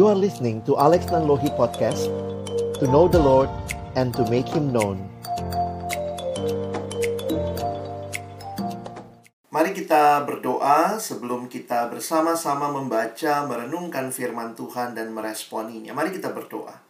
You are listening to Alex Nanlohi Podcast To know the Lord and to make Him known Mari kita berdoa sebelum kita bersama-sama membaca, merenungkan firman Tuhan dan meresponinya. Mari kita berdoa.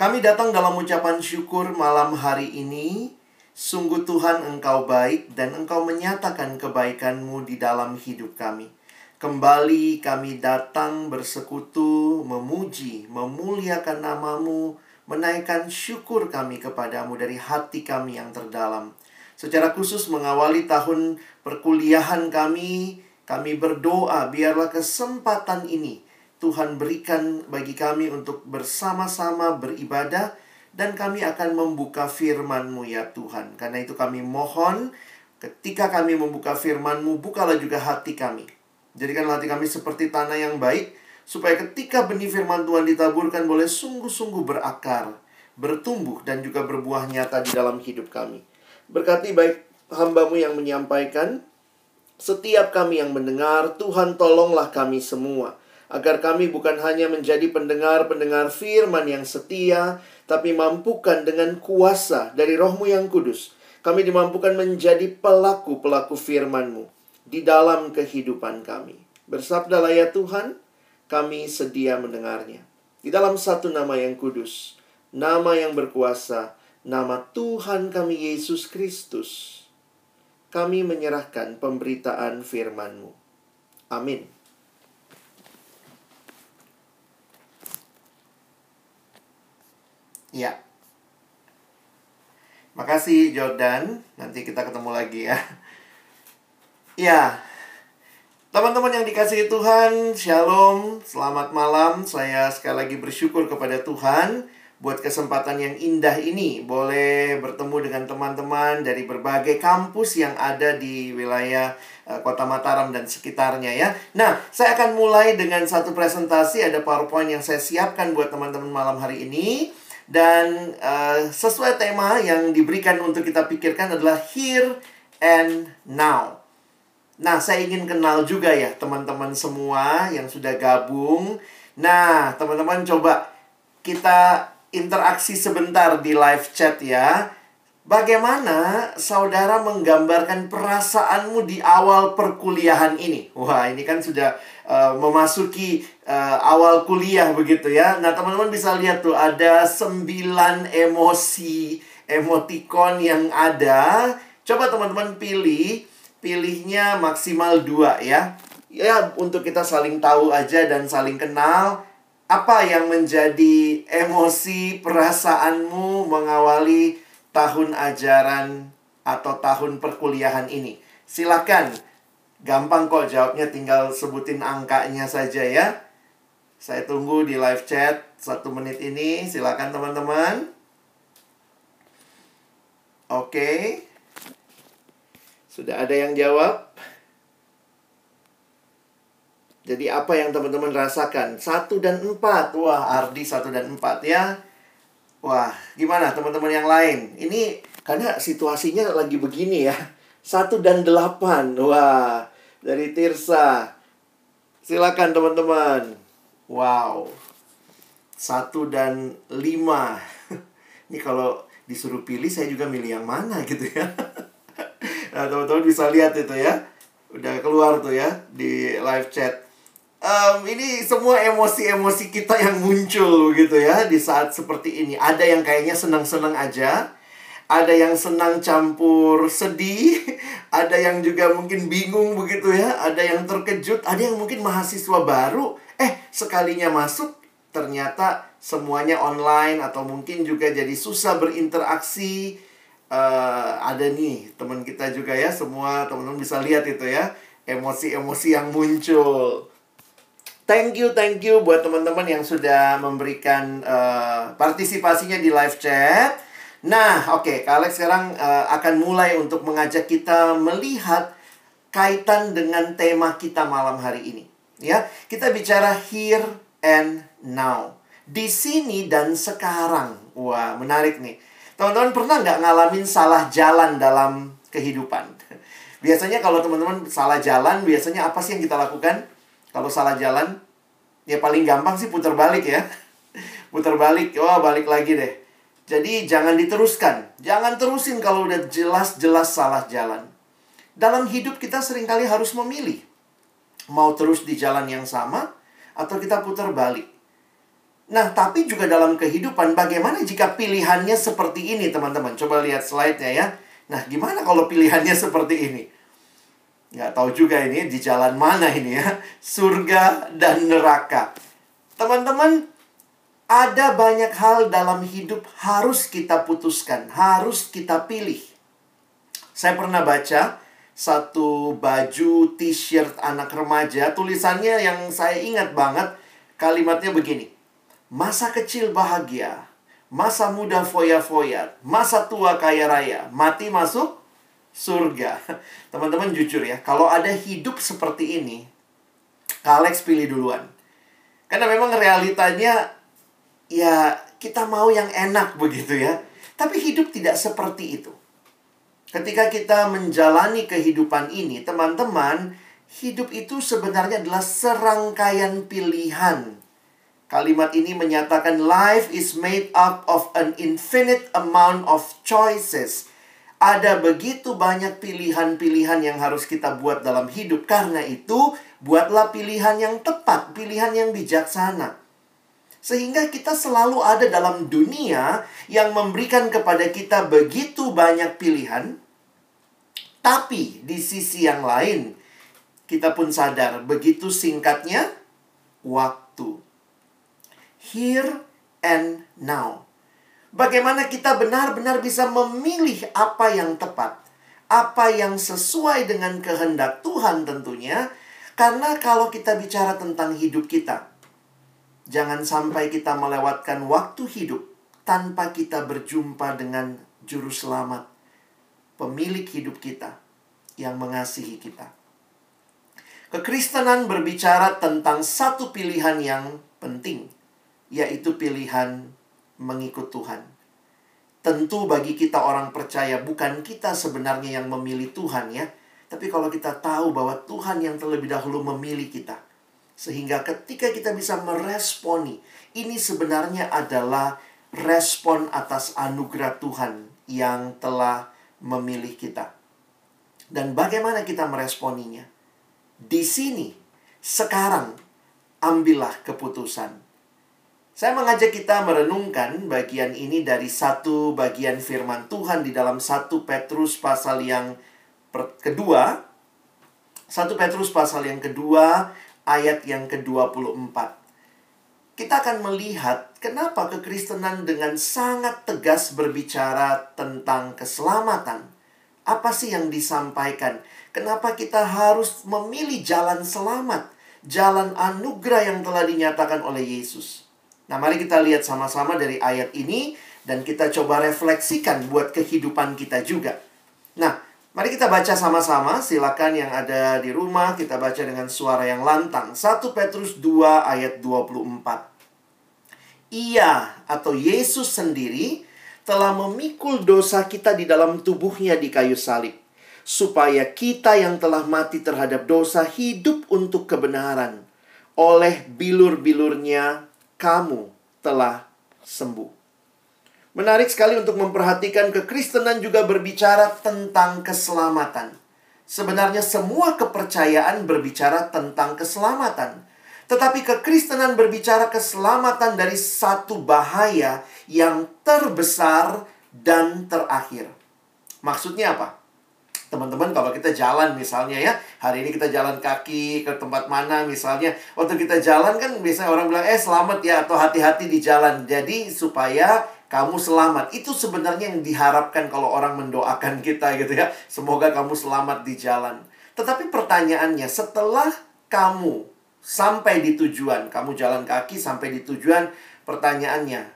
Kami datang dalam ucapan syukur malam hari ini. Sungguh Tuhan Engkau baik dan Engkau menyatakan kebaikan-Mu di dalam hidup kami. Kembali kami datang bersekutu, memuji, memuliakan namamu, menaikkan syukur kami kepadamu dari hati kami yang terdalam. Secara khusus mengawali tahun perkuliahan kami, kami berdoa biarlah kesempatan ini Tuhan berikan bagi kami untuk bersama-sama beribadah dan kami akan membuka firman-Mu ya Tuhan. Karena itu kami mohon ketika kami membuka firman-Mu, bukalah juga hati kami. Jadikanlah hati kami seperti tanah yang baik, supaya ketika benih firman Tuhan ditaburkan boleh sungguh-sungguh berakar, bertumbuh, dan juga berbuah nyata di dalam hidup kami. Berkati baik hambamu yang menyampaikan, setiap kami yang mendengar, Tuhan tolonglah kami semua. Agar kami bukan hanya menjadi pendengar-pendengar firman yang setia, tapi mampukan dengan kuasa dari rohmu yang kudus. Kami dimampukan menjadi pelaku-pelaku firmanmu di dalam kehidupan kami. Bersabdalah ya Tuhan, kami sedia mendengarnya. Di dalam satu nama yang kudus, nama yang berkuasa, nama Tuhan kami Yesus Kristus, kami menyerahkan pemberitaan firman-Mu. Amin. Ya. Makasih Jordan. Nanti kita ketemu lagi ya. Ya. Teman-teman yang dikasihi Tuhan, Shalom, selamat malam. Saya sekali lagi bersyukur kepada Tuhan buat kesempatan yang indah ini boleh bertemu dengan teman-teman dari berbagai kampus yang ada di wilayah uh, Kota Mataram dan sekitarnya ya. Nah, saya akan mulai dengan satu presentasi ada PowerPoint yang saya siapkan buat teman-teman malam hari ini dan uh, sesuai tema yang diberikan untuk kita pikirkan adalah here and now. Nah, saya ingin kenal juga ya teman-teman semua yang sudah gabung. Nah, teman-teman coba kita interaksi sebentar di live chat ya. Bagaimana saudara menggambarkan perasaanmu di awal perkuliahan ini? Wah, ini kan sudah uh, memasuki uh, awal kuliah begitu ya. Nah, teman-teman bisa lihat tuh ada sembilan emosi, emoticon yang ada. Coba teman-teman pilih pilihnya maksimal dua ya. Ya, untuk kita saling tahu aja dan saling kenal. Apa yang menjadi emosi perasaanmu mengawali tahun ajaran atau tahun perkuliahan ini? Silakan. Gampang kok jawabnya tinggal sebutin angkanya saja ya. Saya tunggu di live chat satu menit ini. Silakan teman-teman. Oke. Okay. Sudah ada yang jawab? Jadi apa yang teman-teman rasakan? Satu dan empat. Wah, Ardi satu dan empat ya. Wah, gimana teman-teman yang lain? Ini karena situasinya lagi begini ya. Satu dan delapan. Wah, dari Tirsa. Silakan teman-teman. Wow. Satu dan lima. Ini kalau disuruh pilih, saya juga milih yang mana gitu ya. Nah, teman-teman bisa lihat itu ya. Udah keluar tuh ya di live chat. Um, ini semua emosi-emosi kita yang muncul gitu ya di saat seperti ini. Ada yang kayaknya senang-senang aja. Ada yang senang campur sedih, ada yang juga mungkin bingung begitu ya, ada yang terkejut, ada yang mungkin mahasiswa baru, eh sekalinya masuk ternyata semuanya online atau mungkin juga jadi susah berinteraksi uh, ada nih teman kita juga ya semua teman-teman bisa lihat itu ya emosi-emosi yang muncul. Thank you, thank you buat teman-teman yang sudah memberikan uh, partisipasinya di live chat. Nah, oke, okay, sekarang uh, akan mulai untuk mengajak kita melihat kaitan dengan tema kita malam hari ini. Ya, kita bicara here and now. Di sini dan sekarang. Wah, menarik nih. Teman-teman pernah nggak ngalamin salah jalan dalam kehidupan? Biasanya kalau teman-teman salah jalan, biasanya apa sih yang kita lakukan? Kalau salah jalan, Ya paling gampang sih putar balik ya. putar balik, wah balik lagi deh. Jadi jangan diteruskan. Jangan terusin kalau udah jelas-jelas salah jalan. Dalam hidup kita sering kali harus memilih. Mau terus di jalan yang sama atau kita putar balik. Nah, tapi juga dalam kehidupan bagaimana jika pilihannya seperti ini, teman-teman? Coba lihat slide-nya ya. Nah, gimana kalau pilihannya seperti ini? Nggak tahu juga ini di jalan mana ini ya. Surga dan neraka. Teman-teman, ada banyak hal dalam hidup harus kita putuskan, harus kita pilih. Saya pernah baca satu baju t-shirt anak remaja, tulisannya yang saya ingat banget, kalimatnya begini. Masa kecil bahagia, masa muda foya-foya, masa tua kaya raya, mati masuk surga. Teman-teman jujur ya, kalau ada hidup seperti ini, Kak Alex pilih duluan. Karena memang realitanya ya kita mau yang enak begitu ya. Tapi hidup tidak seperti itu. Ketika kita menjalani kehidupan ini, teman-teman, hidup itu sebenarnya adalah serangkaian pilihan. Kalimat ini menyatakan life is made up of an infinite amount of choices ada begitu banyak pilihan-pilihan yang harus kita buat dalam hidup. Karena itu, buatlah pilihan yang tepat, pilihan yang bijaksana. Sehingga kita selalu ada dalam dunia yang memberikan kepada kita begitu banyak pilihan. Tapi di sisi yang lain, kita pun sadar begitu singkatnya waktu. Here and now. Bagaimana kita benar-benar bisa memilih apa yang tepat, apa yang sesuai dengan kehendak Tuhan tentunya. Karena kalau kita bicara tentang hidup kita, jangan sampai kita melewatkan waktu hidup tanpa kita berjumpa dengan juru selamat, pemilik hidup kita yang mengasihi kita. Kekristenan berbicara tentang satu pilihan yang penting, yaitu pilihan mengikut Tuhan. Tentu bagi kita orang percaya bukan kita sebenarnya yang memilih Tuhan ya. Tapi kalau kita tahu bahwa Tuhan yang terlebih dahulu memilih kita. Sehingga ketika kita bisa meresponi. Ini sebenarnya adalah respon atas anugerah Tuhan yang telah memilih kita. Dan bagaimana kita meresponinya? Di sini, sekarang, ambillah keputusan. Saya mengajak kita merenungkan bagian ini dari satu bagian firman Tuhan di dalam satu Petrus pasal yang kedua. satu Petrus pasal yang kedua, ayat yang ke-24. Kita akan melihat kenapa kekristenan dengan sangat tegas berbicara tentang keselamatan. Apa sih yang disampaikan? Kenapa kita harus memilih jalan selamat, jalan anugerah yang telah dinyatakan oleh Yesus? Nah, mari kita lihat sama-sama dari ayat ini dan kita coba refleksikan buat kehidupan kita juga. Nah, mari kita baca sama-sama. Silakan yang ada di rumah kita baca dengan suara yang lantang. 1 Petrus 2 ayat 24. Ia atau Yesus sendiri telah memikul dosa kita di dalam tubuhnya di kayu salib supaya kita yang telah mati terhadap dosa hidup untuk kebenaran oleh bilur-bilurnya kamu telah sembuh. Menarik sekali untuk memperhatikan kekristenan juga berbicara tentang keselamatan. Sebenarnya semua kepercayaan berbicara tentang keselamatan. Tetapi kekristenan berbicara keselamatan dari satu bahaya yang terbesar dan terakhir. Maksudnya apa? Teman-teman kalau kita jalan misalnya ya hari ini kita jalan kaki ke tempat mana misalnya waktu kita jalan kan biasanya orang bilang eh selamat ya atau hati-hati di jalan. Jadi supaya kamu selamat. Itu sebenarnya yang diharapkan kalau orang mendoakan kita gitu ya. Semoga kamu selamat di jalan. Tetapi pertanyaannya setelah kamu sampai di tujuan kamu jalan kaki sampai di tujuan pertanyaannya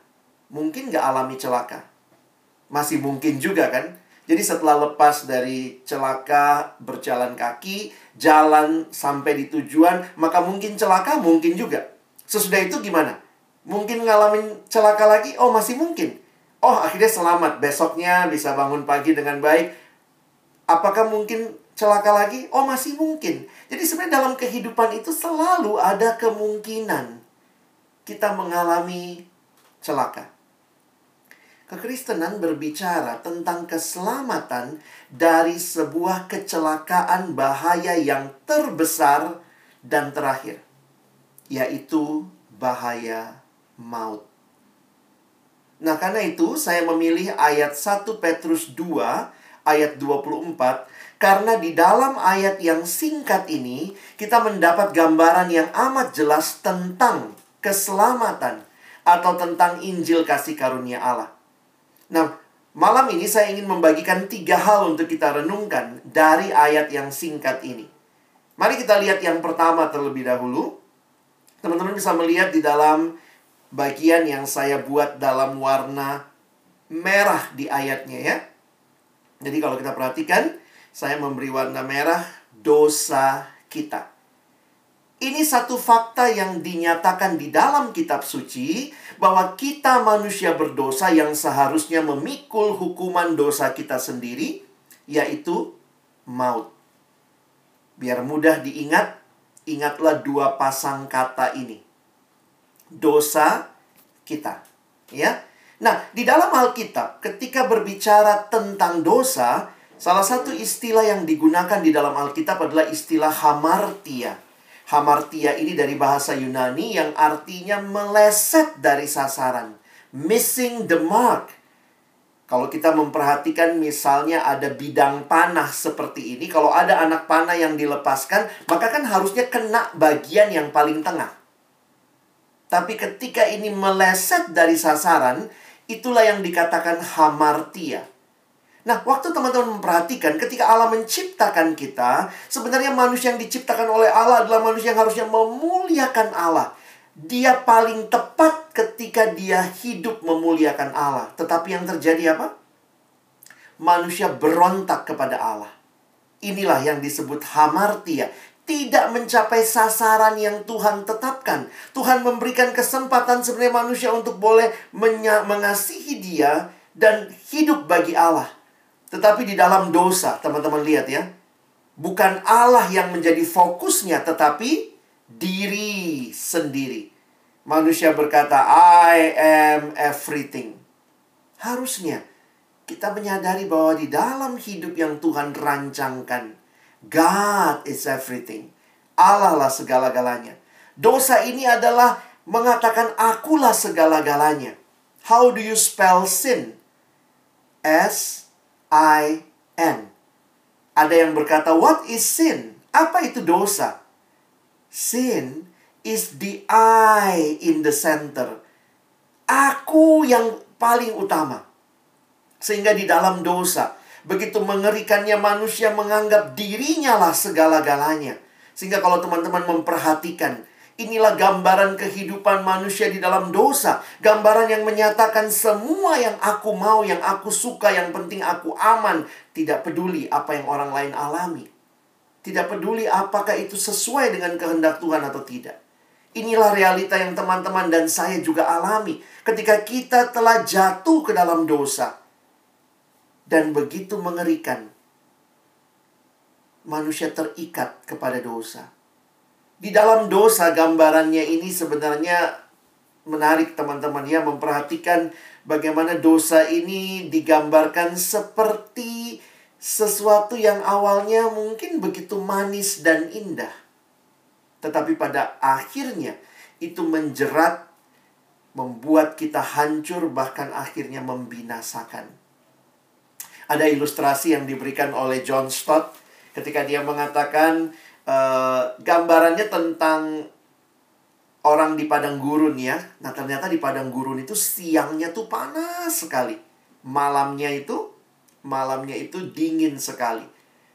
mungkin nggak alami celaka? Masih mungkin juga kan jadi setelah lepas dari celaka berjalan kaki, jalan sampai di tujuan, maka mungkin celaka mungkin juga. Sesudah itu gimana? Mungkin ngalamin celaka lagi? Oh, masih mungkin. Oh, akhirnya selamat. Besoknya bisa bangun pagi dengan baik. Apakah mungkin celaka lagi, oh masih mungkin. Jadi sebenarnya dalam kehidupan itu selalu ada kemungkinan kita mengalami celaka. Kekristenan berbicara tentang keselamatan dari sebuah kecelakaan bahaya yang terbesar dan terakhir, yaitu bahaya maut. Nah, karena itu saya memilih ayat 1 Petrus 2 ayat 24 karena di dalam ayat yang singkat ini kita mendapat gambaran yang amat jelas tentang keselamatan atau tentang Injil kasih karunia Allah. Nah, malam ini saya ingin membagikan tiga hal untuk kita renungkan dari ayat yang singkat ini. Mari kita lihat yang pertama terlebih dahulu. Teman-teman bisa melihat di dalam bagian yang saya buat dalam warna merah di ayatnya ya. Jadi kalau kita perhatikan, saya memberi warna merah dosa kita. Ini satu fakta yang dinyatakan di dalam kitab suci bahwa kita manusia berdosa yang seharusnya memikul hukuman dosa kita sendiri yaitu maut. Biar mudah diingat, ingatlah dua pasang kata ini. Dosa kita, ya. Nah, di dalam Alkitab ketika berbicara tentang dosa, salah satu istilah yang digunakan di dalam Alkitab adalah istilah hamartia Hamartia ini dari bahasa Yunani yang artinya meleset dari sasaran. Missing the mark. Kalau kita memperhatikan misalnya ada bidang panah seperti ini, kalau ada anak panah yang dilepaskan, maka kan harusnya kena bagian yang paling tengah. Tapi ketika ini meleset dari sasaran, itulah yang dikatakan hamartia. Nah, waktu teman-teman memperhatikan ketika Allah menciptakan kita, sebenarnya manusia yang diciptakan oleh Allah adalah manusia yang harusnya memuliakan Allah. Dia paling tepat ketika dia hidup memuliakan Allah. Tetapi yang terjadi apa? Manusia berontak kepada Allah. Inilah yang disebut hamartia. Tidak mencapai sasaran yang Tuhan tetapkan. Tuhan memberikan kesempatan sebenarnya manusia untuk boleh mengasihi dia dan hidup bagi Allah. Tetapi di dalam dosa, teman-teman lihat ya. Bukan Allah yang menjadi fokusnya, tetapi diri sendiri. Manusia berkata, I am everything. Harusnya kita menyadari bahwa di dalam hidup yang Tuhan rancangkan, God is everything. Allah lah segala-galanya. Dosa ini adalah mengatakan akulah segala-galanya. How do you spell sin? S I-N. Ada yang berkata, what is sin? Apa itu dosa? Sin is the I in the center. Aku yang paling utama. Sehingga di dalam dosa, begitu mengerikannya manusia menganggap dirinya lah segala-galanya. Sehingga kalau teman-teman memperhatikan, Inilah gambaran kehidupan manusia di dalam dosa. Gambaran yang menyatakan semua yang aku mau, yang aku suka, yang penting aku aman. Tidak peduli apa yang orang lain alami. Tidak peduli apakah itu sesuai dengan kehendak Tuhan atau tidak. Inilah realita yang teman-teman dan saya juga alami ketika kita telah jatuh ke dalam dosa. Dan begitu mengerikan. Manusia terikat kepada dosa di dalam dosa gambarannya ini sebenarnya menarik teman-teman ya memperhatikan bagaimana dosa ini digambarkan seperti sesuatu yang awalnya mungkin begitu manis dan indah. Tetapi pada akhirnya itu menjerat, membuat kita hancur, bahkan akhirnya membinasakan. Ada ilustrasi yang diberikan oleh John Stott ketika dia mengatakan uh, gambarannya tentang orang di padang gurun ya. Nah, ternyata di padang gurun itu siangnya tuh panas sekali. Malamnya itu malamnya itu dingin sekali.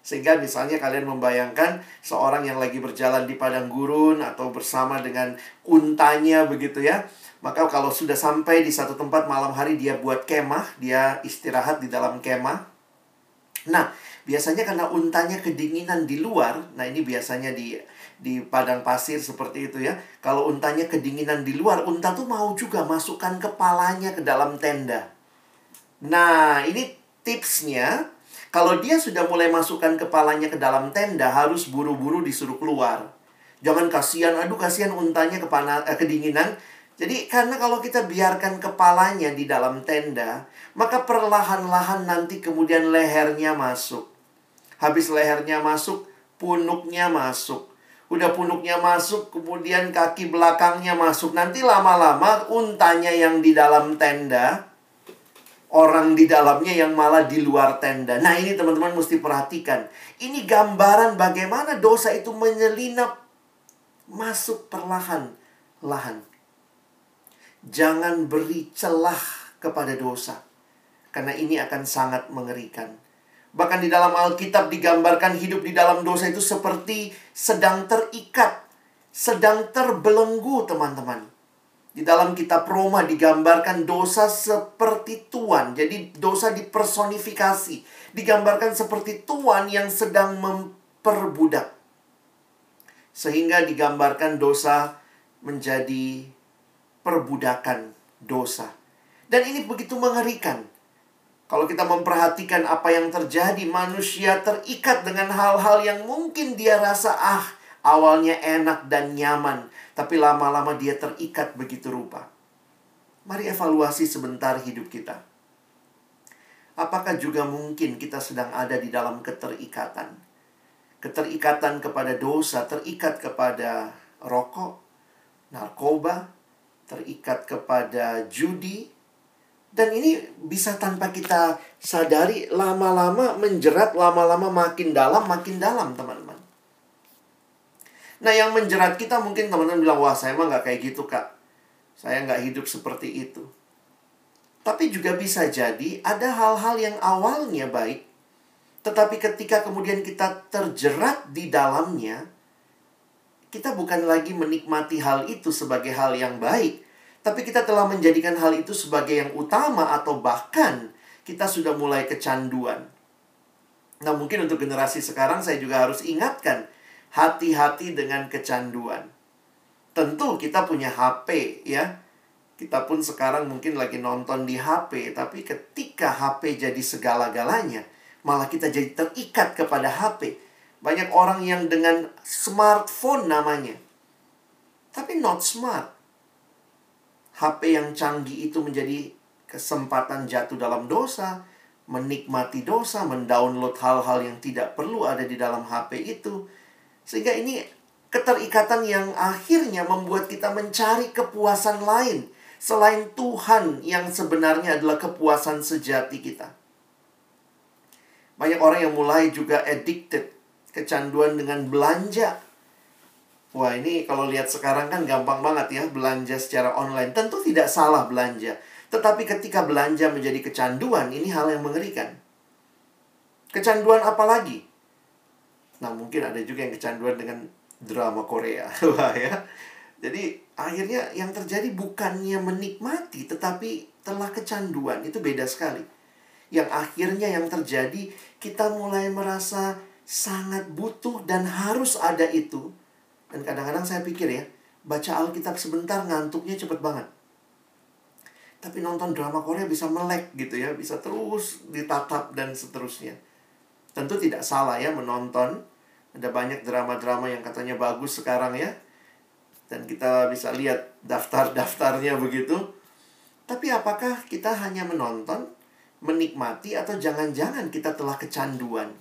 Sehingga misalnya kalian membayangkan seorang yang lagi berjalan di padang gurun atau bersama dengan untanya begitu ya. Maka kalau sudah sampai di satu tempat malam hari dia buat kemah, dia istirahat di dalam kemah. Nah, Biasanya karena untanya kedinginan di luar, nah ini biasanya di di padang pasir seperti itu ya. Kalau untanya kedinginan di luar, unta tuh mau juga masukkan kepalanya ke dalam tenda. Nah, ini tipsnya Kalau dia sudah mulai masukkan kepalanya ke dalam tenda, harus buru-buru disuruh keluar. Jangan kasihan, aduh kasihan untanya kepana, eh, kedinginan. Jadi karena kalau kita biarkan kepalanya di dalam tenda, maka perlahan-lahan nanti kemudian lehernya masuk. Habis lehernya masuk, punuknya masuk. Udah punuknya masuk, kemudian kaki belakangnya masuk. Nanti lama-lama untanya yang di dalam tenda orang di dalamnya yang malah di luar tenda. Nah, ini teman-teman mesti perhatikan. Ini gambaran bagaimana dosa itu menyelinap masuk perlahan-lahan. Jangan beri celah kepada dosa. Karena ini akan sangat mengerikan. Bahkan di dalam Alkitab digambarkan hidup di dalam dosa itu seperti sedang terikat, sedang terbelenggu, teman-teman. Di dalam kitab Roma digambarkan dosa seperti tuan. Jadi dosa dipersonifikasi. Digambarkan seperti tuan yang sedang memperbudak. Sehingga digambarkan dosa menjadi perbudakan dosa. Dan ini begitu mengerikan. Kalau kita memperhatikan apa yang terjadi, manusia terikat dengan hal-hal yang mungkin dia rasa ah, awalnya enak dan nyaman tapi lama-lama dia terikat begitu rupa. Mari evaluasi sebentar hidup kita. Apakah juga mungkin kita sedang ada di dalam keterikatan? Keterikatan kepada dosa, terikat kepada rokok, narkoba, terikat kepada judi, dan ini bisa tanpa kita sadari lama-lama menjerat, lama-lama makin dalam, makin dalam teman-teman. Nah yang menjerat kita mungkin teman-teman bilang, wah saya emang nggak kayak gitu kak. Saya nggak hidup seperti itu. Tapi juga bisa jadi ada hal-hal yang awalnya baik. Tetapi ketika kemudian kita terjerat di dalamnya, kita bukan lagi menikmati hal itu sebagai hal yang baik. Tapi kita telah menjadikan hal itu sebagai yang utama atau bahkan kita sudah mulai kecanduan. Nah mungkin untuk generasi sekarang saya juga harus ingatkan hati-hati dengan kecanduan. Tentu kita punya HP ya. Kita pun sekarang mungkin lagi nonton di HP, tapi ketika HP jadi segala-galanya, malah kita jadi terikat kepada HP. Banyak orang yang dengan smartphone namanya. Tapi not smart. HP yang canggih itu menjadi kesempatan jatuh dalam dosa, menikmati dosa, mendownload hal-hal yang tidak perlu ada di dalam HP itu sehingga ini keterikatan yang akhirnya membuat kita mencari kepuasan lain selain Tuhan yang sebenarnya adalah kepuasan sejati kita. Banyak orang yang mulai juga addicted, kecanduan dengan belanja. Wah, ini kalau lihat sekarang kan gampang banget ya belanja secara online. Tentu tidak salah belanja, tetapi ketika belanja menjadi kecanduan, ini hal yang mengerikan. Kecanduan apa lagi? Nah, mungkin ada juga yang kecanduan dengan drama Korea. Wah ya. Jadi akhirnya yang terjadi bukannya menikmati tetapi telah kecanduan. Itu beda sekali. Yang akhirnya yang terjadi kita mulai merasa sangat butuh dan harus ada itu. Dan kadang-kadang saya pikir ya, baca Alkitab sebentar ngantuknya cepet banget. Tapi nonton drama Korea bisa melek gitu ya, bisa terus ditatap dan seterusnya. Tentu tidak salah ya menonton ada banyak drama-drama yang katanya bagus sekarang ya. Dan kita bisa lihat daftar-daftarnya begitu. Tapi apakah kita hanya menonton, menikmati, atau jangan-jangan kita telah kecanduan?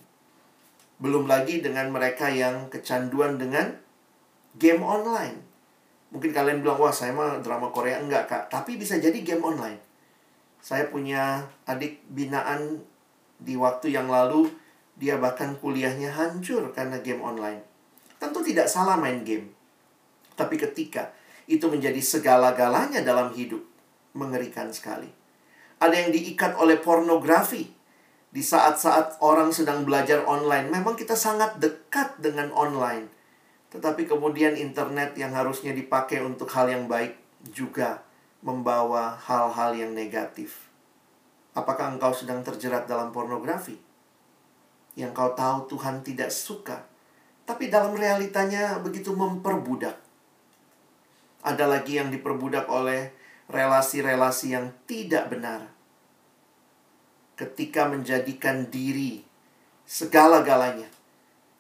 Belum lagi dengan mereka yang kecanduan dengan game online. Mungkin kalian bilang, wah saya mah drama Korea. Enggak kak, tapi bisa jadi game online. Saya punya adik binaan di waktu yang lalu dia bahkan kuliahnya hancur karena game online. Tentu tidak salah main game. Tapi ketika itu menjadi segala-galanya dalam hidup, mengerikan sekali. Ada yang diikat oleh pornografi. Di saat-saat orang sedang belajar online, memang kita sangat dekat dengan online. Tetapi kemudian internet yang harusnya dipakai untuk hal yang baik juga membawa hal-hal yang negatif. Apakah engkau sedang terjerat dalam pornografi? yang kau tahu Tuhan tidak suka, tapi dalam realitanya begitu memperbudak. Ada lagi yang diperbudak oleh relasi-relasi yang tidak benar. Ketika menjadikan diri segala-galanya.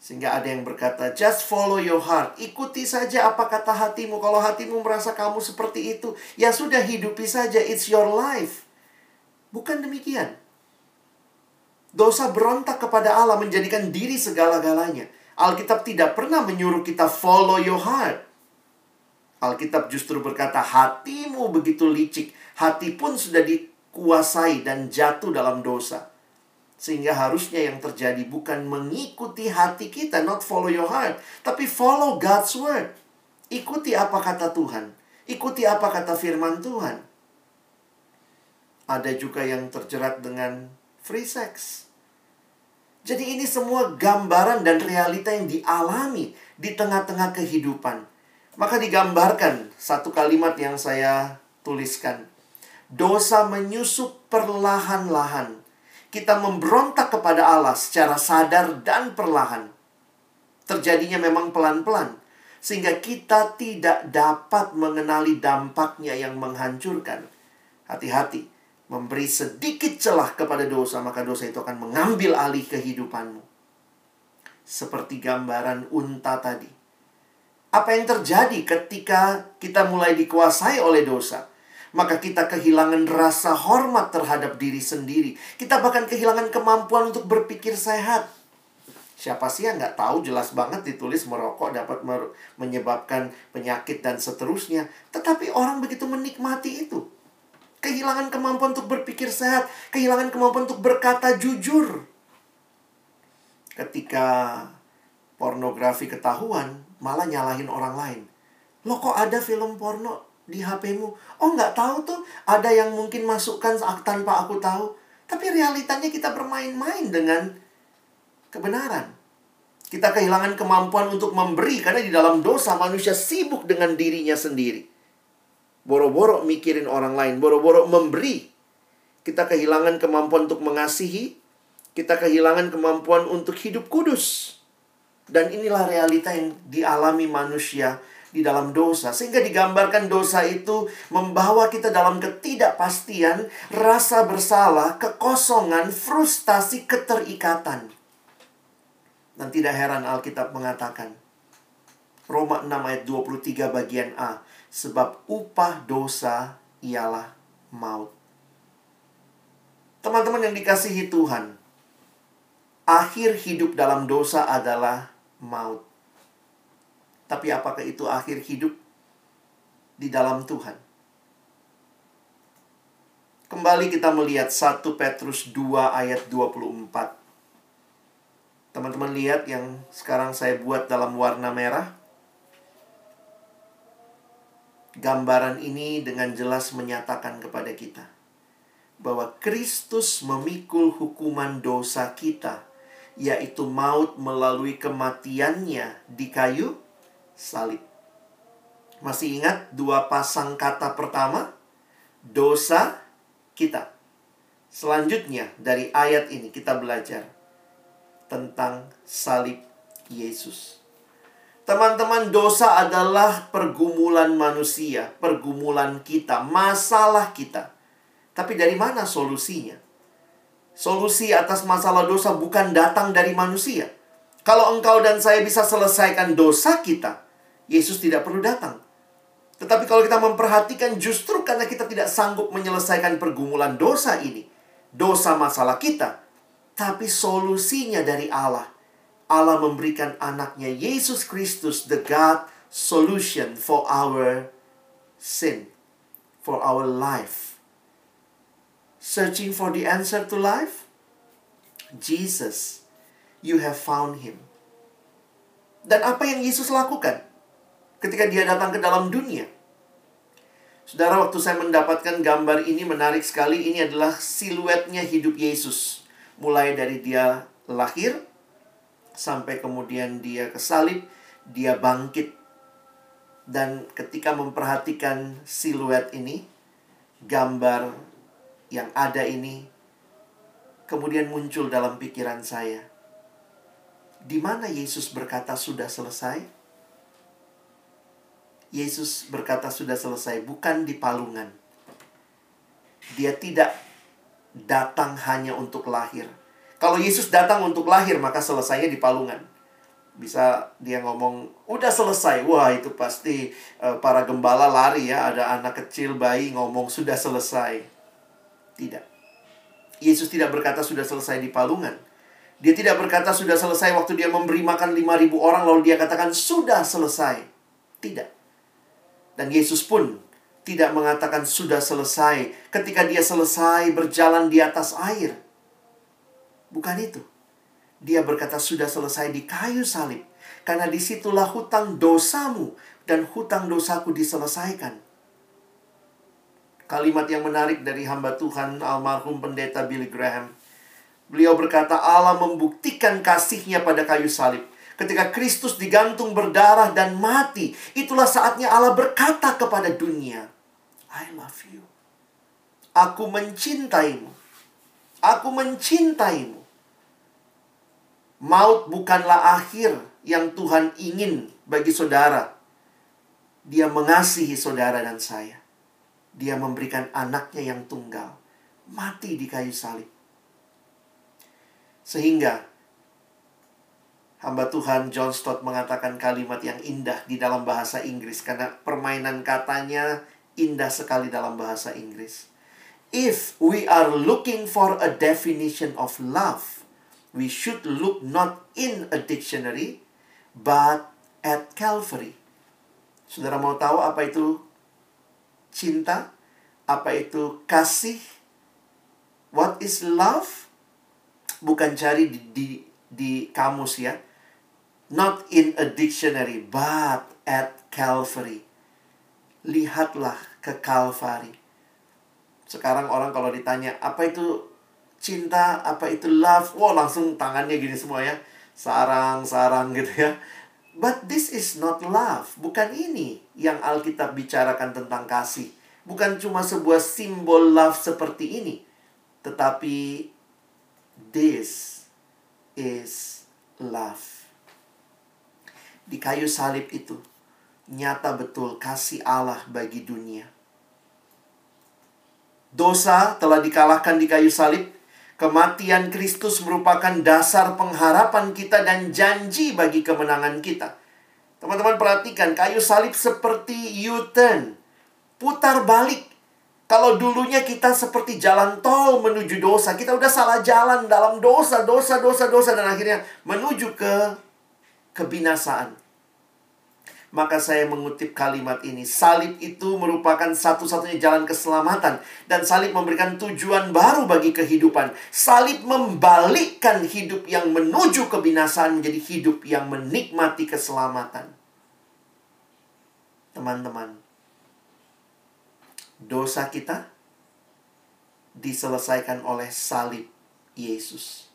Sehingga ada yang berkata, just follow your heart. Ikuti saja apa kata hatimu. Kalau hatimu merasa kamu seperti itu, ya sudah hidupi saja. It's your life. Bukan demikian. Dosa berontak kepada Allah menjadikan diri segala-galanya. Alkitab tidak pernah menyuruh kita follow your heart. Alkitab justru berkata, hatimu begitu licik. Hati pun sudah dikuasai dan jatuh dalam dosa. Sehingga harusnya yang terjadi bukan mengikuti hati kita, not follow your heart, tapi follow God's word. Ikuti apa kata Tuhan. Ikuti apa kata firman Tuhan. Ada juga yang terjerat dengan free sex. Jadi ini semua gambaran dan realita yang dialami di tengah-tengah kehidupan. Maka digambarkan satu kalimat yang saya tuliskan. Dosa menyusup perlahan-lahan kita memberontak kepada Allah secara sadar dan perlahan. Terjadinya memang pelan-pelan, sehingga kita tidak dapat mengenali dampaknya yang menghancurkan. Hati-hati, memberi sedikit celah kepada dosa, maka dosa itu akan mengambil alih kehidupanmu. Seperti gambaran unta tadi. Apa yang terjadi ketika kita mulai dikuasai oleh dosa? Maka kita kehilangan rasa hormat terhadap diri sendiri. Kita bahkan kehilangan kemampuan untuk berpikir sehat. Siapa sih yang nggak tahu jelas banget ditulis merokok dapat mer menyebabkan penyakit dan seterusnya. Tetapi orang begitu menikmati itu. Kehilangan kemampuan untuk berpikir sehat. Kehilangan kemampuan untuk berkata jujur. Ketika pornografi ketahuan, malah nyalahin orang lain. Loh kok ada film porno di HP-mu. Oh, nggak tahu tuh. Ada yang mungkin masukkan tanpa aku tahu. Tapi realitanya kita bermain-main dengan kebenaran. Kita kehilangan kemampuan untuk memberi karena di dalam dosa manusia sibuk dengan dirinya sendiri. Boro-boro mikirin orang lain, boro-boro memberi. Kita kehilangan kemampuan untuk mengasihi, kita kehilangan kemampuan untuk hidup kudus. Dan inilah realita yang dialami manusia di dalam dosa. Sehingga digambarkan dosa itu membawa kita dalam ketidakpastian, rasa bersalah, kekosongan, frustasi, keterikatan. Dan tidak heran Alkitab mengatakan, Roma 6 ayat 23 bagian A, sebab upah dosa ialah maut. Teman-teman yang dikasihi Tuhan, akhir hidup dalam dosa adalah maut. Tapi apakah itu akhir hidup di dalam Tuhan? Kembali kita melihat 1 Petrus 2 ayat 24. Teman-teman lihat yang sekarang saya buat dalam warna merah. Gambaran ini dengan jelas menyatakan kepada kita bahwa Kristus memikul hukuman dosa kita, yaitu maut melalui kematiannya di kayu salib. Masih ingat dua pasang kata pertama? Dosa kita. Selanjutnya dari ayat ini kita belajar tentang salib Yesus. Teman-teman, dosa adalah pergumulan manusia, pergumulan kita, masalah kita. Tapi dari mana solusinya? Solusi atas masalah dosa bukan datang dari manusia. Kalau engkau dan saya bisa selesaikan dosa kita, Yesus tidak perlu datang. Tetapi kalau kita memperhatikan justru karena kita tidak sanggup menyelesaikan pergumulan dosa ini, dosa masalah kita, tapi solusinya dari Allah. Allah memberikan anaknya Yesus Kristus, the God solution for our sin, for our life. Searching for the answer to life? Jesus, you have found him. Dan apa yang Yesus lakukan? Ketika dia datang ke dalam dunia. Saudara, waktu saya mendapatkan gambar ini menarik sekali. Ini adalah siluetnya hidup Yesus. Mulai dari dia lahir, sampai kemudian dia kesalib, dia bangkit. Dan ketika memperhatikan siluet ini, gambar yang ada ini, kemudian muncul dalam pikiran saya. Di mana Yesus berkata sudah selesai? Yesus berkata sudah selesai, bukan di palungan. Dia tidak datang hanya untuk lahir. Kalau Yesus datang untuk lahir, maka selesainya di palungan. Bisa dia ngomong, udah selesai. Wah, itu pasti uh, para gembala lari ya. Ada anak kecil, bayi ngomong, sudah selesai. Tidak. Yesus tidak berkata sudah selesai di palungan. Dia tidak berkata sudah selesai waktu dia memberi makan 5.000 orang, lalu dia katakan sudah selesai. Tidak. Dan Yesus pun tidak mengatakan sudah selesai ketika dia selesai berjalan di atas air. Bukan itu. Dia berkata sudah selesai di kayu salib. Karena di situlah hutang dosamu dan hutang dosaku diselesaikan. Kalimat yang menarik dari hamba Tuhan almarhum pendeta Billy Graham. Beliau berkata Allah membuktikan kasihnya pada kayu salib. Ketika Kristus digantung berdarah dan mati, itulah saatnya Allah berkata kepada dunia, I love you. Aku mencintaimu. Aku mencintaimu. Maut bukanlah akhir yang Tuhan ingin bagi saudara. Dia mengasihi saudara dan saya. Dia memberikan anaknya yang tunggal. Mati di kayu salib. Sehingga hamba Tuhan John Stott mengatakan kalimat yang indah di dalam bahasa Inggris. Karena permainan katanya indah sekali dalam bahasa Inggris. If we are looking for a definition of love, we should look not in a dictionary, but at Calvary. Saudara mau tahu apa itu cinta? Apa itu kasih? What is love? Bukan cari di, di, di kamus ya. Not in a dictionary, but at Calvary. Lihatlah ke Calvary. Sekarang orang kalau ditanya, apa itu cinta, apa itu love. Wow, langsung tangannya gini semua ya. Sarang-sarang gitu ya. But this is not love. Bukan ini yang Alkitab bicarakan tentang kasih. Bukan cuma sebuah simbol love seperti ini. Tetapi this is love. Di kayu salib itu nyata betul kasih Allah bagi dunia. Dosa telah dikalahkan di kayu salib Kematian Kristus merupakan dasar pengharapan kita dan janji bagi kemenangan kita. Teman-teman perhatikan, kayu salib seperti U-turn. Putar balik. Kalau dulunya kita seperti jalan tol menuju dosa, kita udah salah jalan dalam dosa, dosa, dosa, dosa, dan akhirnya menuju ke kebinasaan maka saya mengutip kalimat ini. Salib itu merupakan satu-satunya jalan keselamatan. Dan salib memberikan tujuan baru bagi kehidupan. Salib membalikkan hidup yang menuju kebinasaan menjadi hidup yang menikmati keselamatan. Teman-teman, dosa kita diselesaikan oleh salib Yesus.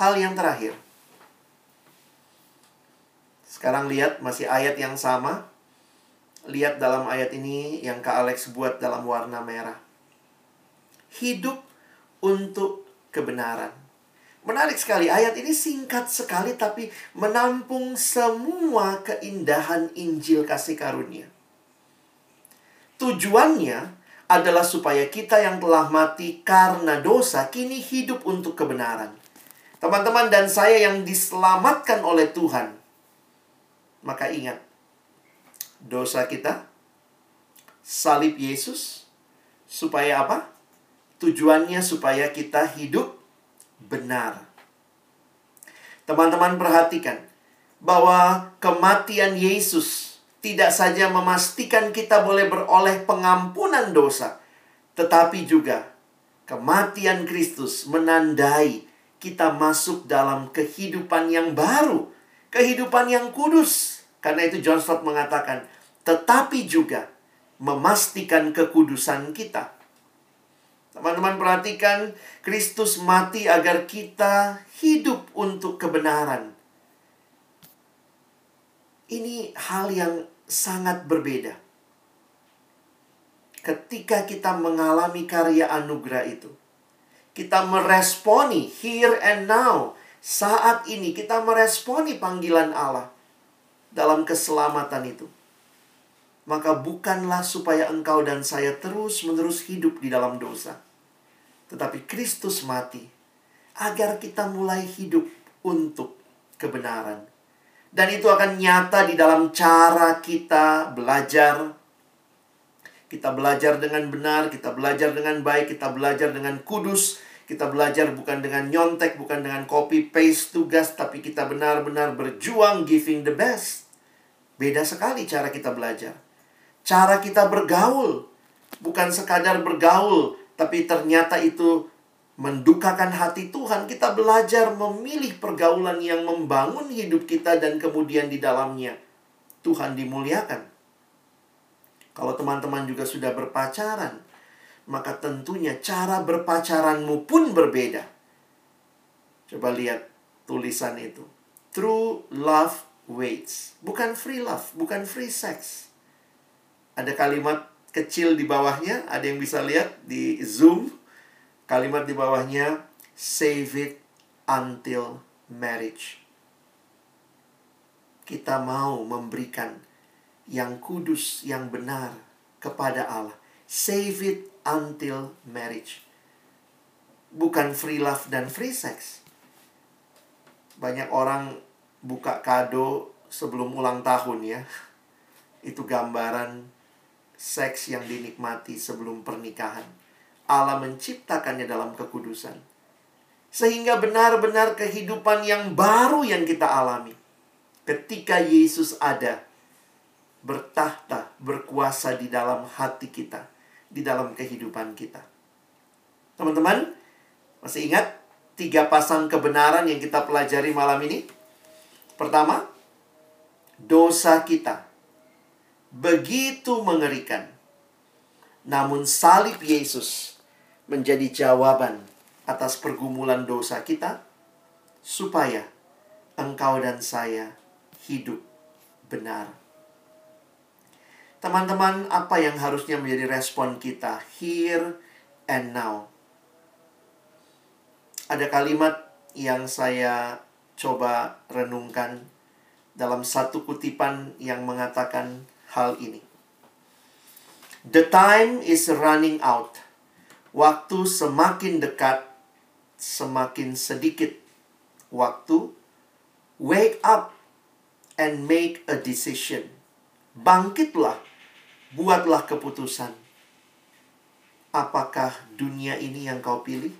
Hal yang terakhir, sekarang lihat masih ayat yang sama. Lihat dalam ayat ini yang Kak Alex buat dalam warna merah. Hidup untuk kebenaran. Menarik sekali, ayat ini singkat sekali tapi menampung semua keindahan Injil kasih karunia. Tujuannya adalah supaya kita yang telah mati karena dosa kini hidup untuk kebenaran. Teman-teman dan saya yang diselamatkan oleh Tuhan maka ingat, dosa kita, salib Yesus, supaya apa? Tujuannya supaya kita hidup benar. Teman-teman perhatikan bahwa kematian Yesus tidak saja memastikan kita boleh beroleh pengampunan dosa, tetapi juga kematian Kristus menandai kita masuk dalam kehidupan yang baru kehidupan yang kudus. Karena itu John Stott mengatakan, tetapi juga memastikan kekudusan kita. Teman-teman perhatikan, Kristus mati agar kita hidup untuk kebenaran. Ini hal yang sangat berbeda. Ketika kita mengalami karya anugerah itu, kita meresponi here and now saat ini kita meresponi panggilan Allah dalam keselamatan itu. Maka bukanlah supaya engkau dan saya terus-menerus hidup di dalam dosa. tetapi Kristus mati agar kita mulai hidup untuk kebenaran. Dan itu akan nyata di dalam cara kita belajar. Kita belajar dengan benar, kita belajar dengan baik, kita belajar dengan kudus, kita belajar bukan dengan nyontek, bukan dengan copy paste tugas, tapi kita benar-benar berjuang giving the best. Beda sekali cara kita belajar. Cara kita bergaul bukan sekadar bergaul, tapi ternyata itu mendukakan hati Tuhan. Kita belajar memilih pergaulan yang membangun hidup kita dan kemudian di dalamnya Tuhan dimuliakan. Kalau teman-teman juga sudah berpacaran, maka tentunya cara berpacaranmu pun berbeda. Coba lihat tulisan itu. True love waits. Bukan free love, bukan free sex. Ada kalimat kecil di bawahnya, ada yang bisa lihat di Zoom. Kalimat di bawahnya, save it until marriage. Kita mau memberikan yang kudus, yang benar kepada Allah. Save it until marriage. Bukan free love dan free sex. Banyak orang buka kado sebelum ulang tahun ya. Itu gambaran seks yang dinikmati sebelum pernikahan. Allah menciptakannya dalam kekudusan. Sehingga benar-benar kehidupan yang baru yang kita alami. Ketika Yesus ada, bertahta, berkuasa di dalam hati kita di dalam kehidupan kita. Teman-teman, masih ingat tiga pasang kebenaran yang kita pelajari malam ini? Pertama, dosa kita begitu mengerikan. Namun salib Yesus menjadi jawaban atas pergumulan dosa kita supaya engkau dan saya hidup benar. Teman-teman, apa yang harusnya menjadi respon kita here and now? Ada kalimat yang saya coba renungkan dalam satu kutipan yang mengatakan hal ini. The time is running out. Waktu semakin dekat, semakin sedikit waktu. Wake up and make a decision. Bangkitlah buatlah keputusan. Apakah dunia ini yang kau pilih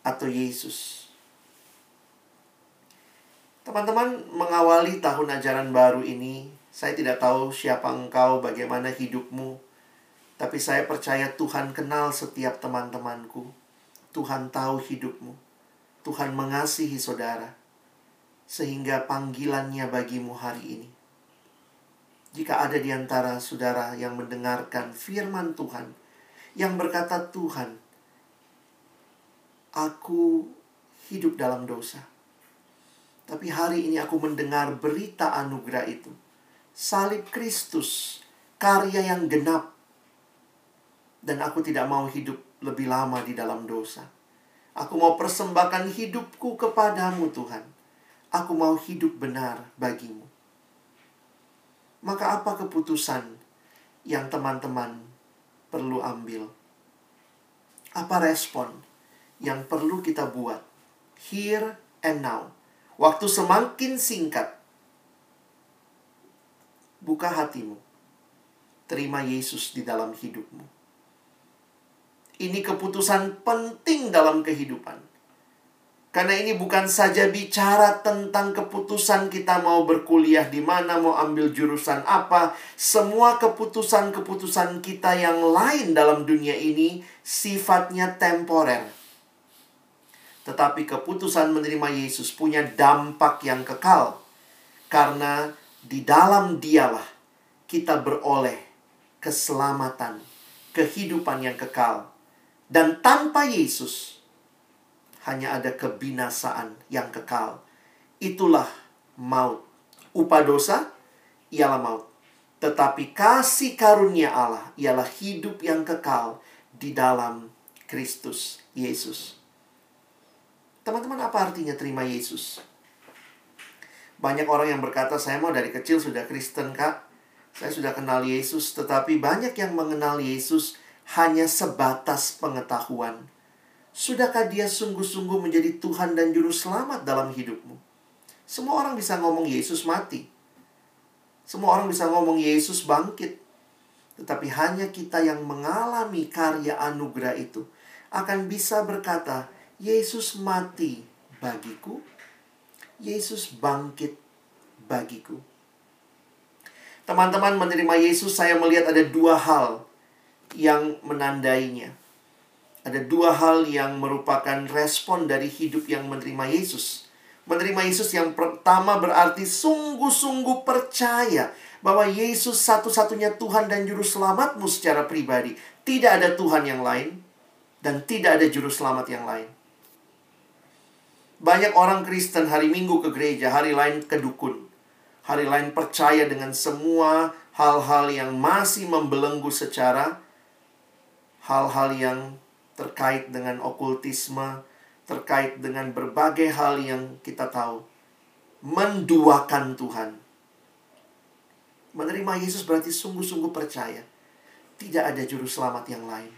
atau Yesus? Teman-teman, mengawali tahun ajaran baru ini, saya tidak tahu siapa engkau, bagaimana hidupmu, tapi saya percaya Tuhan kenal setiap teman-temanku. Tuhan tahu hidupmu. Tuhan mengasihi saudara, sehingga panggilannya bagimu hari ini jika ada di antara saudara yang mendengarkan firman Tuhan, yang berkata, "Tuhan, aku hidup dalam dosa, tapi hari ini aku mendengar berita anugerah itu, salib Kristus, karya yang genap, dan aku tidak mau hidup lebih lama di dalam dosa. Aku mau persembahkan hidupku kepadamu, Tuhan. Aku mau hidup benar bagimu." Maka apa keputusan yang teman-teman perlu ambil? Apa respon yang perlu kita buat? Here and now. Waktu semakin singkat. Buka hatimu. Terima Yesus di dalam hidupmu. Ini keputusan penting dalam kehidupan karena ini bukan saja bicara tentang keputusan kita mau berkuliah di mana, mau ambil jurusan apa. Semua keputusan-keputusan kita yang lain dalam dunia ini sifatnya temporer. Tetapi keputusan menerima Yesus punya dampak yang kekal. Karena di dalam dialah kita beroleh keselamatan, kehidupan yang kekal. Dan tanpa Yesus, hanya ada kebinasaan yang kekal. Itulah maut. Upah dosa ialah maut. Tetapi kasih karunia Allah ialah hidup yang kekal di dalam Kristus Yesus. Teman-teman, apa artinya terima Yesus? Banyak orang yang berkata, saya mau dari kecil sudah Kristen, Kak. Saya sudah kenal Yesus, tetapi banyak yang mengenal Yesus hanya sebatas pengetahuan Sudahkah dia sungguh-sungguh menjadi Tuhan dan Juru Selamat dalam hidupmu? Semua orang bisa ngomong Yesus mati. Semua orang bisa ngomong Yesus bangkit. Tetapi hanya kita yang mengalami karya anugerah itu akan bisa berkata, Yesus mati bagiku, Yesus bangkit bagiku. Teman-teman menerima Yesus, saya melihat ada dua hal yang menandainya. Ada dua hal yang merupakan respon dari hidup yang menerima Yesus. Menerima Yesus yang pertama berarti sungguh-sungguh percaya bahwa Yesus satu-satunya Tuhan dan Juru Selamatmu secara pribadi. Tidak ada Tuhan yang lain dan tidak ada Juru Selamat yang lain. Banyak orang Kristen hari Minggu ke gereja, hari lain ke dukun. Hari lain percaya dengan semua hal-hal yang masih membelenggu secara hal-hal yang terkait dengan okultisme, terkait dengan berbagai hal yang kita tahu. Menduakan Tuhan. Menerima Yesus berarti sungguh-sungguh percaya. Tidak ada juru selamat yang lain.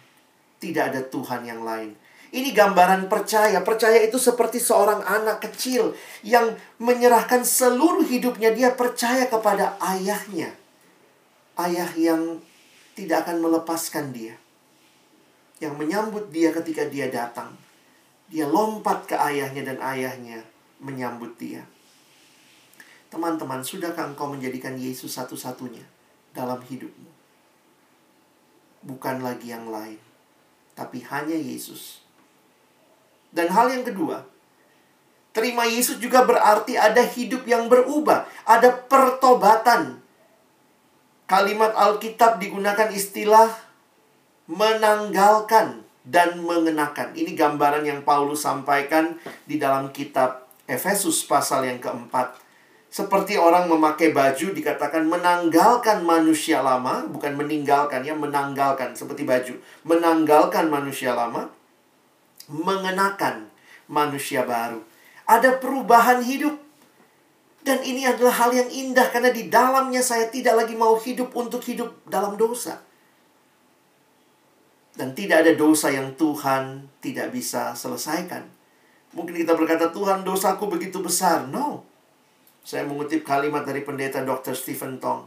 Tidak ada Tuhan yang lain. Ini gambaran percaya. Percaya itu seperti seorang anak kecil yang menyerahkan seluruh hidupnya. Dia percaya kepada ayahnya. Ayah yang tidak akan melepaskan dia yang menyambut dia ketika dia datang. Dia lompat ke ayahnya dan ayahnya menyambut dia. Teman-teman, sudahkah engkau menjadikan Yesus satu-satunya dalam hidupmu? Bukan lagi yang lain, tapi hanya Yesus. Dan hal yang kedua, terima Yesus juga berarti ada hidup yang berubah, ada pertobatan. Kalimat Alkitab digunakan istilah menanggalkan dan mengenakan. Ini gambaran yang Paulus sampaikan di dalam kitab Efesus pasal yang keempat. Seperti orang memakai baju dikatakan menanggalkan manusia lama, bukan meninggalkan ya, menanggalkan seperti baju. Menanggalkan manusia lama, mengenakan manusia baru. Ada perubahan hidup. Dan ini adalah hal yang indah karena di dalamnya saya tidak lagi mau hidup untuk hidup dalam dosa. Dan tidak ada dosa yang Tuhan tidak bisa selesaikan. Mungkin kita berkata, Tuhan dosaku begitu besar. No. Saya mengutip kalimat dari pendeta Dr. Stephen Tong.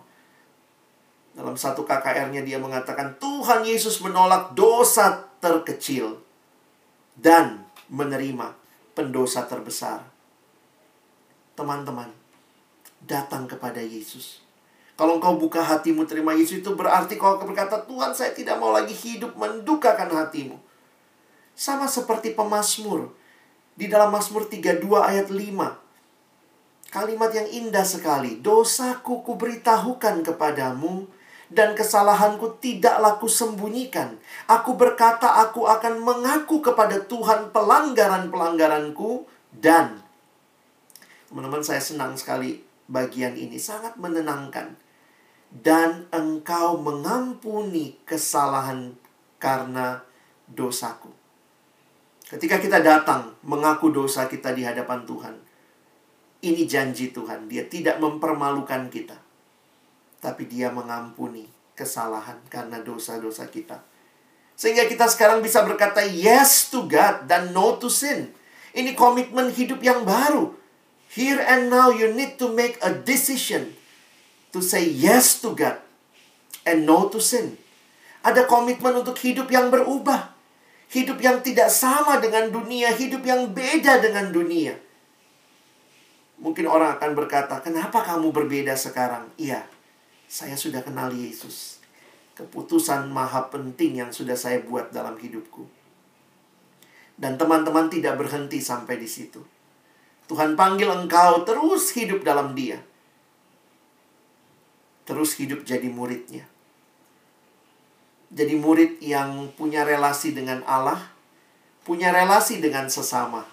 Dalam satu KKR-nya dia mengatakan, Tuhan Yesus menolak dosa terkecil dan menerima pendosa terbesar. Teman-teman, datang kepada Yesus kalau engkau buka hatimu terima Yesus itu berarti kau berkata, Tuhan saya tidak mau lagi hidup mendukakan hatimu. Sama seperti pemazmur. Di dalam Mazmur 32 ayat 5. Kalimat yang indah sekali. Dosaku kuberitahukan kepadamu dan kesalahanku tidaklah sembunyikan. Aku berkata aku akan mengaku kepada Tuhan pelanggaran-pelanggaranku dan teman-teman saya senang sekali bagian ini sangat menenangkan dan engkau mengampuni kesalahan karena dosaku. Ketika kita datang mengaku dosa kita di hadapan Tuhan, ini janji Tuhan, Dia tidak mempermalukan kita, tapi Dia mengampuni kesalahan karena dosa-dosa kita. Sehingga kita sekarang bisa berkata yes to God dan no to sin. Ini komitmen hidup yang baru. Here and now you need to make a decision to say yes to God and no to sin. Ada komitmen untuk hidup yang berubah. Hidup yang tidak sama dengan dunia, hidup yang beda dengan dunia. Mungkin orang akan berkata, "Kenapa kamu berbeda sekarang?" Iya, saya sudah kenal Yesus. Keputusan maha penting yang sudah saya buat dalam hidupku. Dan teman-teman tidak berhenti sampai di situ. Tuhan panggil engkau terus hidup dalam Dia terus hidup jadi muridnya. Jadi murid yang punya relasi dengan Allah, punya relasi dengan sesama.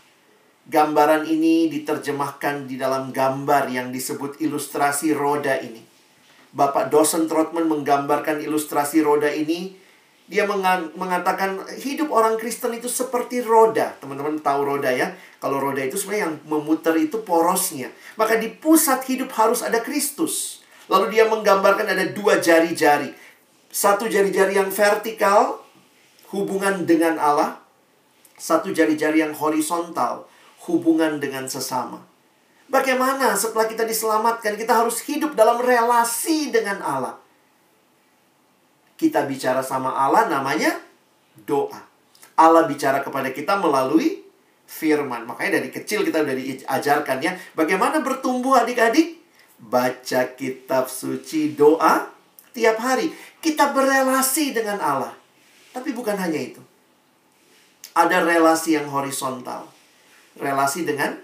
Gambaran ini diterjemahkan di dalam gambar yang disebut ilustrasi roda ini. Bapak dosen Trotman menggambarkan ilustrasi roda ini. Dia mengatakan hidup orang Kristen itu seperti roda. Teman-teman tahu roda ya. Kalau roda itu sebenarnya yang memutar itu porosnya. Maka di pusat hidup harus ada Kristus. Lalu dia menggambarkan ada dua jari-jari. Satu jari-jari yang vertikal, hubungan dengan Allah. Satu jari-jari yang horizontal, hubungan dengan sesama. Bagaimana setelah kita diselamatkan, kita harus hidup dalam relasi dengan Allah. Kita bicara sama Allah namanya doa. Allah bicara kepada kita melalui firman. Makanya dari kecil kita udah diajarkan ya. Bagaimana bertumbuh adik-adik? Baca kitab suci doa tiap hari. Kita berelasi dengan Allah. Tapi bukan hanya itu. Ada relasi yang horizontal. Relasi dengan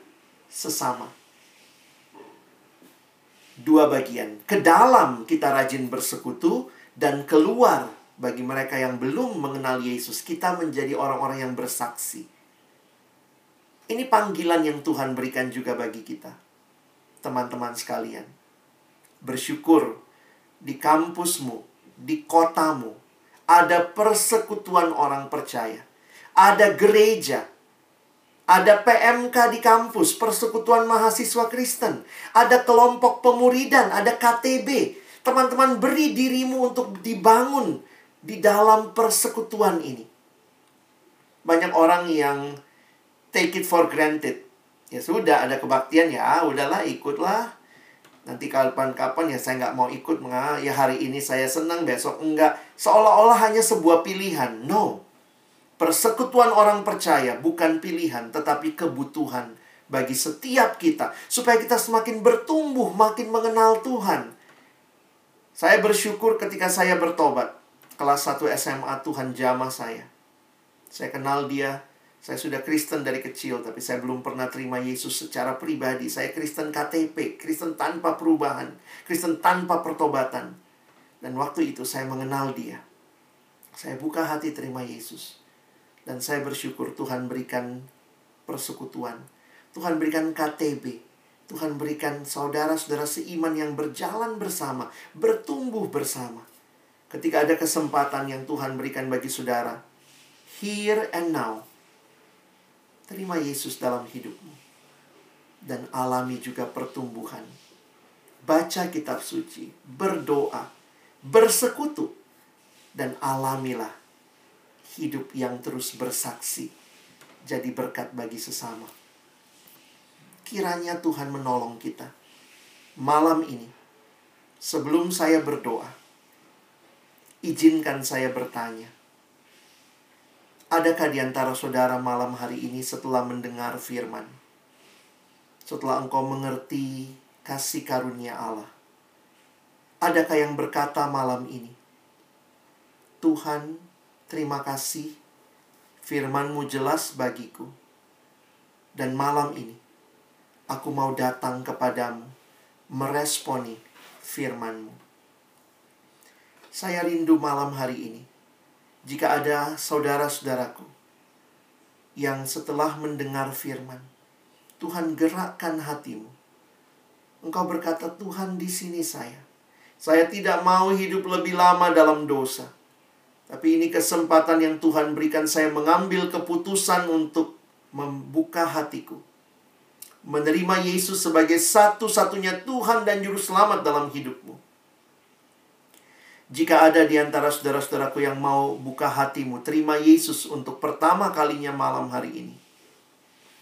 sesama. Dua bagian. Ke dalam kita rajin bersekutu dan keluar bagi mereka yang belum mengenal Yesus. Kita menjadi orang-orang yang bersaksi. Ini panggilan yang Tuhan berikan juga bagi kita. Teman-teman sekalian. Bersyukur di kampusmu, di kotamu, ada persekutuan orang percaya. Ada gereja. Ada PMK di kampus, Persekutuan Mahasiswa Kristen. Ada kelompok pemuridan, ada KTB. Teman-teman beri dirimu untuk dibangun di dalam persekutuan ini. Banyak orang yang take it for granted. Ya sudah, ada kebaktian ya, udahlah ikutlah. Nanti kapan-kapan ya saya nggak mau ikut. Ya hari ini saya senang, besok enggak. Seolah-olah hanya sebuah pilihan. No. Persekutuan orang percaya bukan pilihan, tetapi kebutuhan bagi setiap kita. Supaya kita semakin bertumbuh, makin mengenal Tuhan. Saya bersyukur ketika saya bertobat. Kelas 1 SMA Tuhan jamah saya. Saya kenal dia, saya sudah Kristen dari kecil, tapi saya belum pernah terima Yesus secara pribadi. Saya Kristen KTP, Kristen tanpa perubahan, Kristen tanpa pertobatan. Dan waktu itu saya mengenal dia. Saya buka hati terima Yesus. Dan saya bersyukur Tuhan berikan persekutuan. Tuhan berikan KTB. Tuhan berikan saudara-saudara seiman yang berjalan bersama, bertumbuh bersama. Ketika ada kesempatan yang Tuhan berikan bagi saudara, here and now, terima Yesus dalam hidupmu. Dan alami juga pertumbuhan. Baca kitab suci, berdoa, bersekutu, dan alamilah hidup yang terus bersaksi jadi berkat bagi sesama. Kiranya Tuhan menolong kita malam ini. Sebelum saya berdoa, izinkan saya bertanya. Adakah di antara saudara malam hari ini setelah mendengar firman? Setelah engkau mengerti kasih karunia Allah. Adakah yang berkata malam ini? Tuhan, Terima kasih, firmanmu jelas bagiku. Dan malam ini, aku mau datang kepadamu, meresponi firmanmu. Saya rindu malam hari ini, jika ada saudara-saudaraku yang setelah mendengar firman, Tuhan gerakkan hatimu. Engkau berkata, Tuhan di sini saya. Saya tidak mau hidup lebih lama dalam dosa tapi ini kesempatan yang Tuhan berikan saya mengambil keputusan untuk membuka hatiku. Menerima Yesus sebagai satu-satunya Tuhan dan Juru Selamat dalam hidupmu. Jika ada di antara saudara-saudaraku yang mau buka hatimu, terima Yesus untuk pertama kalinya malam hari ini.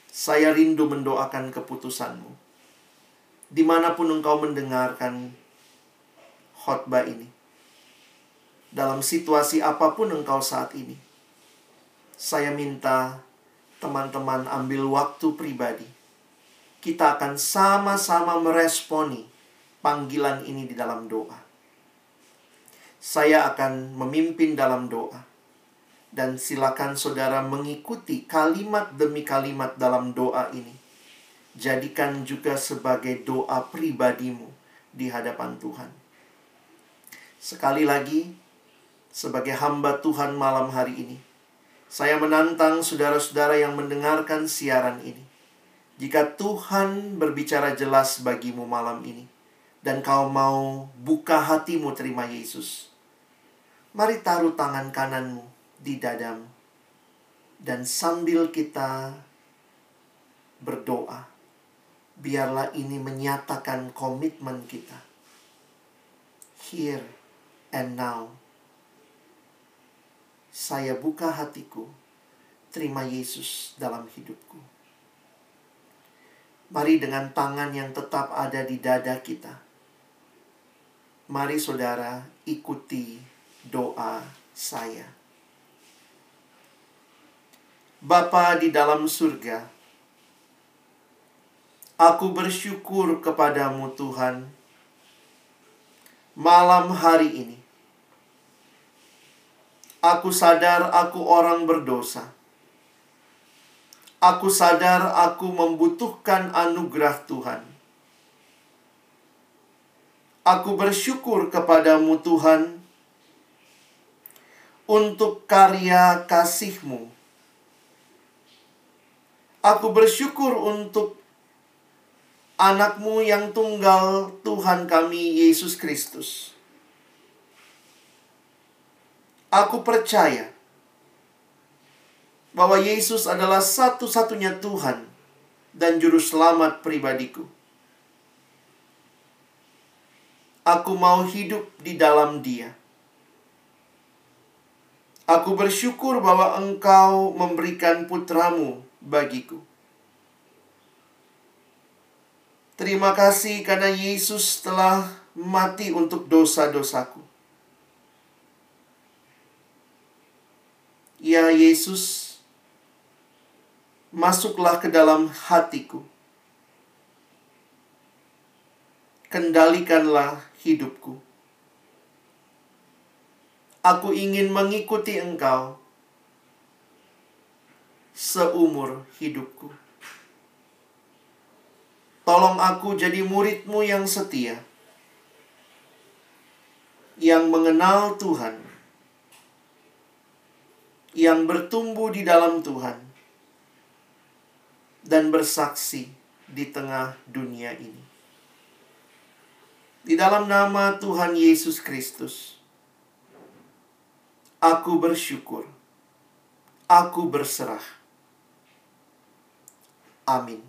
Saya rindu mendoakan keputusanmu. Di mana pun engkau mendengarkan khotbah ini dalam situasi apa pun engkau saat ini. Saya minta teman-teman ambil waktu pribadi. Kita akan sama-sama meresponi panggilan ini di dalam doa. Saya akan memimpin dalam doa. Dan silakan saudara mengikuti kalimat demi kalimat dalam doa ini. Jadikan juga sebagai doa pribadimu di hadapan Tuhan. Sekali lagi, sebagai hamba Tuhan malam hari ini. Saya menantang saudara-saudara yang mendengarkan siaran ini. Jika Tuhan berbicara jelas bagimu malam ini, dan kau mau buka hatimu terima Yesus, mari taruh tangan kananmu di dadamu, dan sambil kita berdoa, biarlah ini menyatakan komitmen kita. Here and now saya buka hatiku terima Yesus dalam hidupku. Mari dengan tangan yang tetap ada di dada kita. Mari saudara ikuti doa saya. Bapa di dalam surga, aku bersyukur kepadamu Tuhan malam hari ini. Aku sadar aku orang berdosa. Aku sadar aku membutuhkan anugerah Tuhan. Aku bersyukur kepadamu Tuhan untuk karya kasih-Mu Aku bersyukur untuk anakmu yang tunggal Tuhan kami Yesus Kristus. Aku percaya bahwa Yesus adalah satu-satunya Tuhan dan Juru Selamat pribadiku. Aku mau hidup di dalam Dia. Aku bersyukur bahwa Engkau memberikan putramu bagiku. Terima kasih karena Yesus telah mati untuk dosa-dosaku. Ya Yesus, masuklah ke dalam hatiku. Kendalikanlah hidupku. Aku ingin mengikuti Engkau seumur hidupku. Tolong aku jadi muridmu yang setia, yang mengenal Tuhan, yang bertumbuh di dalam Tuhan, dan bersaksi di tengah dunia ini. Di dalam nama Tuhan Yesus Kristus, aku bersyukur, aku berserah Amin.